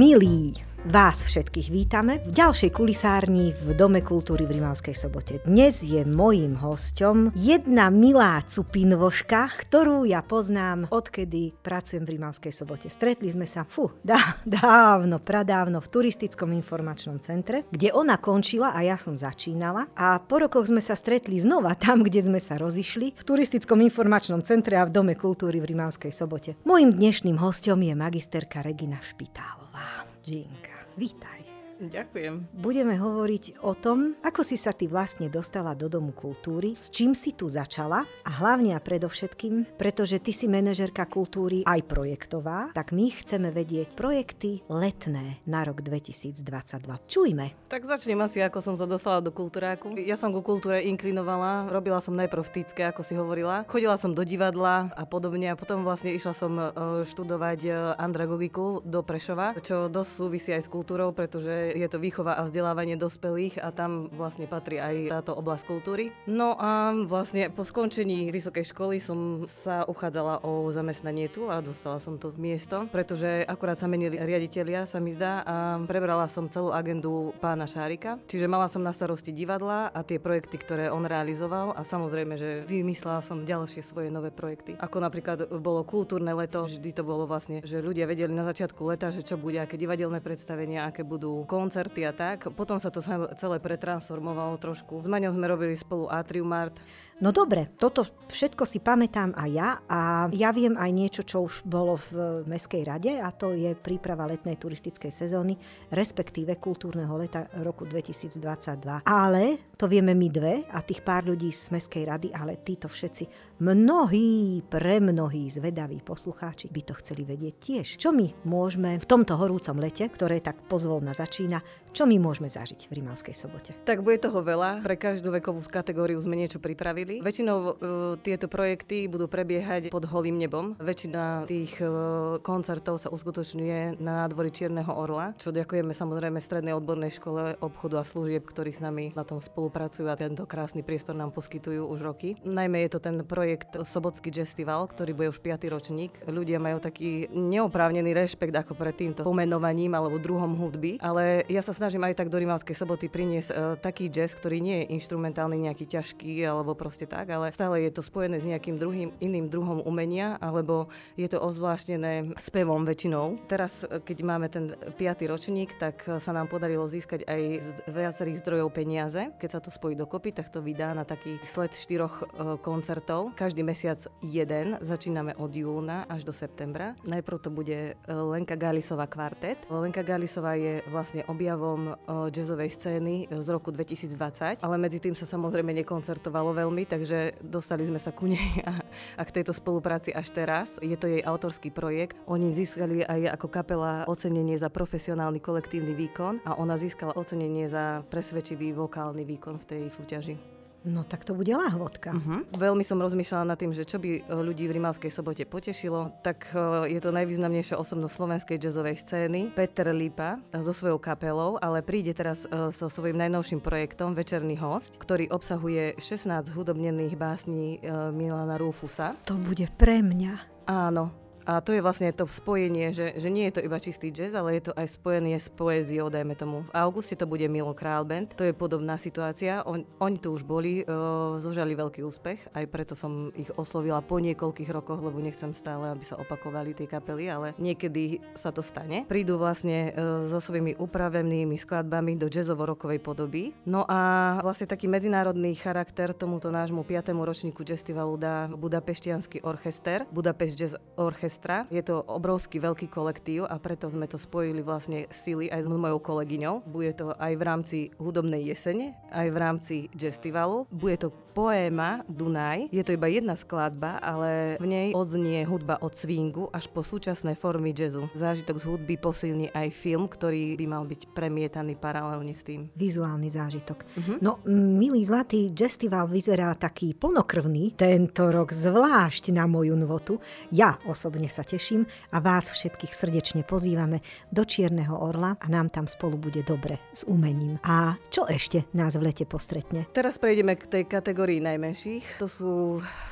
Milí, Vás všetkých vítame v ďalšej kulisárni v Dome kultúry v Rimavskej sobote. Dnes je mojím hosťom jedna milá cupinvoška, ktorú ja poznám, odkedy pracujem v Rimavskej sobote. Stretli sme sa, fú, dá, dávno, pradávno v turistickom informačnom centre, kde ona končila a ja som začínala. A po rokoch sme sa stretli znova tam, kde sme sa rozišli, v turistickom informačnom centre a v Dome kultúry v Rimavskej sobote. Mojím dnešným hosťom je magisterka Regina Špitálová. Jinka, vítaj. Ďakujem. Budeme hovoriť o tom, ako si sa ty vlastne dostala do Domu kultúry, s čím si tu začala a hlavne a predovšetkým, pretože ty si manažerka kultúry aj projektová, tak my chceme vedieť projekty letné na rok 2022. Čujme. Tak začnem asi, ako som sa dostala do kultúráku. Ja som ku kultúre inklinovala, robila som najprv vtické, ako si hovorila. Chodila som do divadla a podobne a potom vlastne išla som e, študovať e, andragogiku do Prešova, čo dosť súvisí aj s kultúrou, pretože je to výchova a vzdelávanie dospelých a tam vlastne patrí aj táto oblasť kultúry. No a vlastne po skončení vysokej školy som sa uchádzala o zamestnanie tu a dostala som to miesto, pretože akurát sa menili riaditeľia, sa mi zdá, a prebrala som celú agendu pána Šárika. Čiže mala som na starosti divadla a tie projekty, ktoré on realizoval a samozrejme, že vymyslela som ďalšie svoje nové projekty. Ako napríklad bolo kultúrne leto, vždy to bolo vlastne, že ľudia vedeli na začiatku leta, že čo bude, aké divadelné predstavenia, aké budú koncerty a tak. Potom sa to celé pretransformovalo trošku. S Maňou sme robili spolu Atrium Art. No dobre, toto všetko si pamätám aj ja a ja viem aj niečo, čo už bolo v Mestskej rade a to je príprava letnej turistickej sezóny, respektíve kultúrneho leta roku 2022. Ale to vieme my dve a tých pár ľudí z Mestskej rady, ale títo všetci, mnohí, pre mnohí zvedaví poslucháči by to chceli vedieť tiež. Čo my môžeme v tomto horúcom lete, ktoré tak pozvolna začína, čo my môžeme zažiť v Rimavskej sobote? Tak bude toho veľa. Pre každú vekovú kategóriu sme niečo pripravili. Väčšinou uh, tieto projekty budú prebiehať pod holým nebom. Väčšina tých uh, koncertov sa uskutočňuje na nádvorí Čierneho orla, čo ďakujeme samozrejme Strednej odbornej škole obchodu a služieb, ktorí s nami na tom spolupracujú a tento krásny priestor nám poskytujú už roky. Najmä je to ten projekt Sobotský Festival, ktorý bude už 5. ročník. Ľudia majú taký neoprávnený rešpekt ako pred týmto pomenovaním alebo druhom hudby, ale ja sa snažím aj tak do Rimavskej soboty priniesť uh, taký jazz, ktorý nie je instrumentálny, nejaký ťažký alebo proste tak, ale stále je to spojené s nejakým druhým, iným druhom umenia, alebo je to ozvláštnené spevom väčšinou. Teraz, uh, keď máme ten 5. ročník, tak uh, sa nám podarilo získať aj z viacerých zdrojov peniaze. Keď sa to spojí dokopy, tak to vydá na taký sled štyroch uh, koncertov. Každý mesiac jeden, začíname od júna až do septembra. Najprv to bude Lenka Galisová kvartet. Lenka Galisová je vlastne objavom jazzovej scény z roku 2020, ale medzi tým sa samozrejme nekoncertovalo veľmi, takže dostali sme sa ku nej a, a k tejto spolupráci až teraz. Je to jej autorský projekt. Oni získali aj ako kapela ocenenie za profesionálny kolektívny výkon a ona získala ocenenie za presvedčivý vokálny výkon v tej súťaži. No tak to bude lahvodka. Uh-huh. Veľmi som rozmýšľala nad tým, že čo by e, ľudí v Rimavskej sobote potešilo, tak uh, je to najvýznamnejšia osobnosť slovenskej jazzovej scény, Peter Lipa uh, so svojou kapelou, ale príde teraz so svojím najnovším projektom Večerný host, ktorý obsahuje 16 hudobnených básní Milana Rufusa. To bude pre mňa. Áno, a to je vlastne to spojenie, že, že nie je to iba čistý jazz, ale je to aj spojenie s poéziou, dajme tomu. V auguste to bude Milo Král Band, to je podobná situácia. On, oni tu už boli, uh, zožali veľký úspech, aj preto som ich oslovila po niekoľkých rokoch, lebo nechcem stále, aby sa opakovali tie kapely, ale niekedy sa to stane. Prídu vlastne uh, so svojimi upravenými skladbami do jazzovo-rokovej podoby. No a vlastne taký medzinárodný charakter tomuto nášmu 5. ročníku festivalu dá Budapeštianský orchester, Budapešť Jazz Orchestra orchestra. Je to obrovský veľký kolektív a preto sme to spojili vlastne sily aj s mojou kolegyňou. Bude to aj v rámci hudobnej jesene, aj v rámci festivalu. Bude to poéma Dunaj. Je to iba jedna skladba, ale v nej odznie hudba od swingu až po súčasné formy jazzu. Zážitok z hudby posilní aj film, ktorý by mal byť premietaný paralelne s tým. Vizuálny zážitok. Uh-huh. No, milý zlatý festival vyzerá taký plnokrvný tento rok, zvlášť na moju novotu. Ja osobne sa teším a vás všetkých srdečne pozývame do Čierneho Orla a nám tam spolu bude dobre s umením. A čo ešte nás v lete postretne? Teraz prejdeme k tej kategórii najmenších. To sú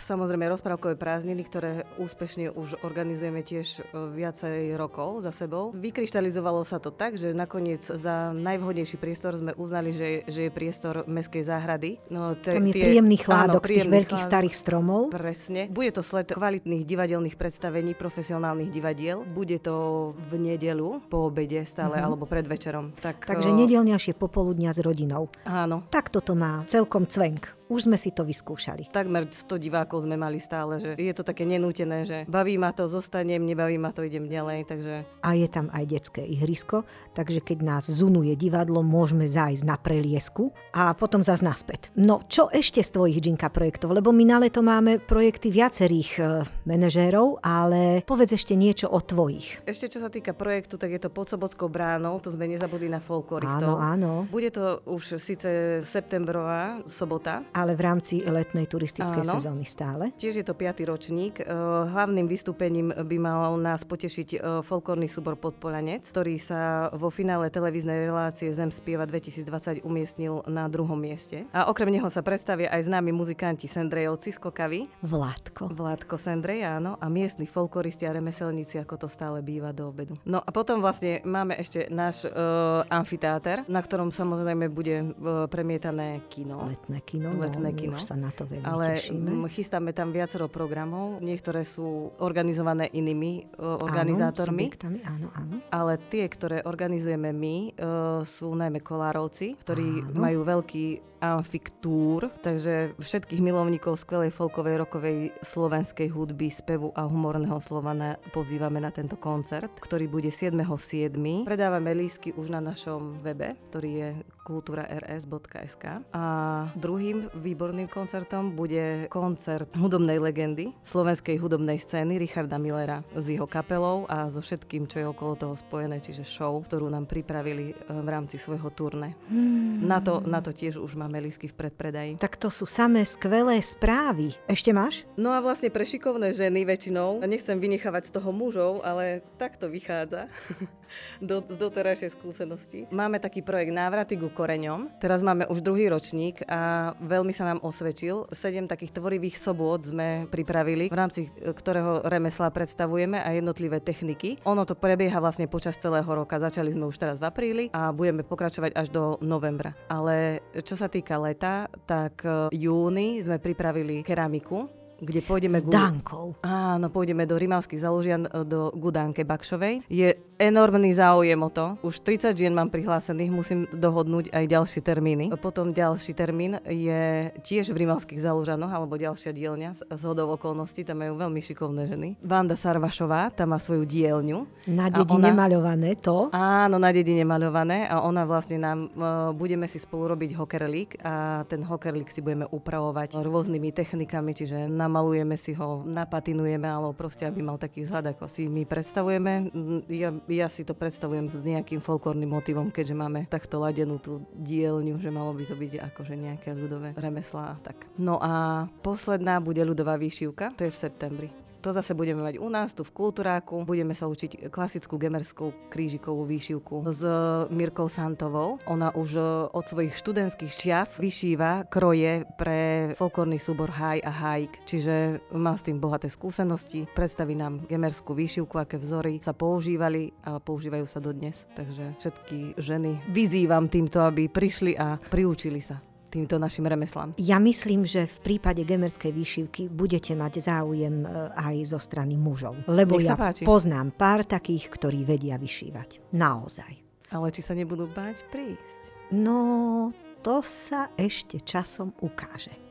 samozrejme rozprávkové prázdniny, ktoré úspešne už organizujeme tiež e, viacej rokov za sebou. Vykryštalizovalo sa to tak, že nakoniec za najvhodnejší priestor sme uznali, že, že je priestor Mestskej záhrady. No, te, Tam je tie, príjemný chládok áno, z tých veľkých chládok, starých stromov. Presne. Bude to sled kvalitných divadelných predstavení, profesionálnych divadiel. Bude to v nedelu po obede stále, mm-hmm. alebo pred večerom. Tak, Takže o... nedelňašie popoludnia s rodinou. Áno. Tak toto má celkom cvenk. Už sme si to vyskúšali. Takmer 100 divákov sme mali stále, že je to také nenútené, že baví ma to, zostanem, nebaví ma to, idem ďalej, takže... A je tam aj detské ihrisko, takže keď nás zunuje divadlo, môžeme zájsť na preliesku a potom zase naspäť. No, čo ešte z tvojich Džinka projektov? Lebo my na leto máme projekty viacerých e, manažérov, ale povedz ešte niečo o tvojich. Ešte čo sa týka projektu, tak je to pod Sobotskou bránou, to sme nezabudli na folkloristov. Áno, áno. Bude to už síce septembrová sobota, ale v rámci letnej turistickej Áno. sezóny stále. Tiež je to piatý ročník. E, hlavným vystúpením by mal nás potešiť e, folklórny súbor Podpolanec, ktorý sa vo finále televíznej relácie Zem spieva 2020 umiestnil na druhom mieste. A okrem neho sa predstavia aj známi muzikanti Sendrejovci z Kokavy. Vládko. Vládko Sendrej, áno. A miestni folkloristi a remeselníci, ako to stále býva do obedu. No a potom vlastne máme ešte náš uh, amfiteáter, na ktorom samozrejme bude uh, premietané kino. Letné kino. Letné letné kino. Už sa na to veľmi Ale tešíme. chystáme tam viacero programov. Niektoré sú organizované inými uh, organizátormi. Áno, áno, áno. Ale tie, ktoré organizujeme my, uh, sú najmä kolárovci, ktorí áno. majú veľký amfiktúr, takže všetkých milovníkov skvelej folkovej rokovej slovenskej hudby, spevu a humorného slova na, pozývame na tento koncert, ktorý bude 7.7. Predávame lísky už na našom webe, ktorý je kultúra.rs.sk a druhým výborným koncertom bude koncert hudobnej legendy slovenskej hudobnej scény Richarda Millera s jeho kapelou a so všetkým, čo je okolo toho spojené, čiže show, ktorú nám pripravili e, v rámci svojho turné. Hmm. Na, to, na to tiež už máme lísky v predpredaji. Tak to sú samé skvelé správy. Ešte máš? No a vlastne pre šikovné ženy väčšinou, nechcem vynechávať z toho mužov, ale tak to vychádza. do, z doterajšej skúsenosti. Máme taký projekt Návraty ku koreňom. Teraz máme už druhý ročník a veľmi sa nám osvedčil. Sedem takých tvorivých sobôd sme pripravili, v rámci ktorého remesla predstavujeme a jednotlivé techniky. Ono to prebieha vlastne počas celého roka. Začali sme už teraz v apríli a budeme pokračovať až do novembra. Ale čo sa týka leta, tak v júni sme pripravili keramiku, kde pôjdeme... S Dankou. Áno, pôjdeme do Rimavských Zalužian, e, do Gudánke Bakšovej. Je enormný záujem o to. Už 30 žien mám prihlásených, musím dohodnúť aj ďalšie termíny. Potom ďalší termín je tiež v Rimavských Zalužanoch, alebo ďalšia dielňa z hodov okolností, tam majú veľmi šikovné ženy. Vanda Sarvašová, tam má svoju dielňu. Na dedine ona, maľované to? Áno, na dedine maľované a ona vlastne nám, uh, budeme si spolu robiť hokerlík a ten hokerlík si budeme upravovať rôznymi technikami, čiže na namalujeme si ho, napatinujeme, alebo proste, aby mal taký vzhľad, ako si my predstavujeme. Ja, ja si to predstavujem s nejakým folklórnym motivom, keďže máme takto ladenú tú dielňu, že malo by to byť akože nejaké ľudové remeslá. Tak. No a posledná bude ľudová výšivka, to je v septembri. To zase budeme mať u nás, tu v Kultúráku. Budeme sa učiť klasickú gemerskú krížikovú výšivku s Mirkou Santovou. Ona už e, od svojich študentských čias vyšíva kroje pre folklórny súbor Haj a Hajk. Čiže má s tým bohaté skúsenosti. Predstaví nám gemerskú výšivku, aké vzory sa používali a používajú sa dodnes. Takže všetky ženy vyzývam týmto, aby prišli a priučili sa týmto našim remeslám? Ja myslím, že v prípade gemerskej výšivky budete mať záujem e, aj zo strany mužov. Lebo ja páči. poznám pár takých, ktorí vedia vyšívať. Naozaj. Ale či sa nebudú báť prísť? No, to sa ešte časom ukáže.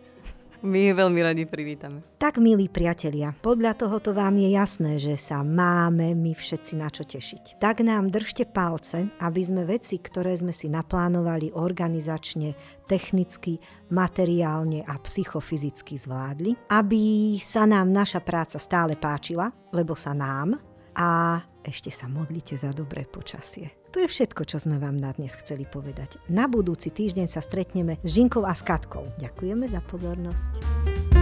My veľmi radi privítame. Tak, milí priatelia, podľa tohoto vám je jasné, že sa máme my všetci na čo tešiť. Tak nám držte palce, aby sme veci, ktoré sme si naplánovali organizačne, technicky, materiálne a psychofyzicky zvládli, aby sa nám naša práca stále páčila, lebo sa nám a ešte sa modlite za dobré počasie. To je všetko, čo sme vám na dnes chceli povedať. Na budúci týždeň sa stretneme s Žinkou a s Katkou. Ďakujeme za pozornosť.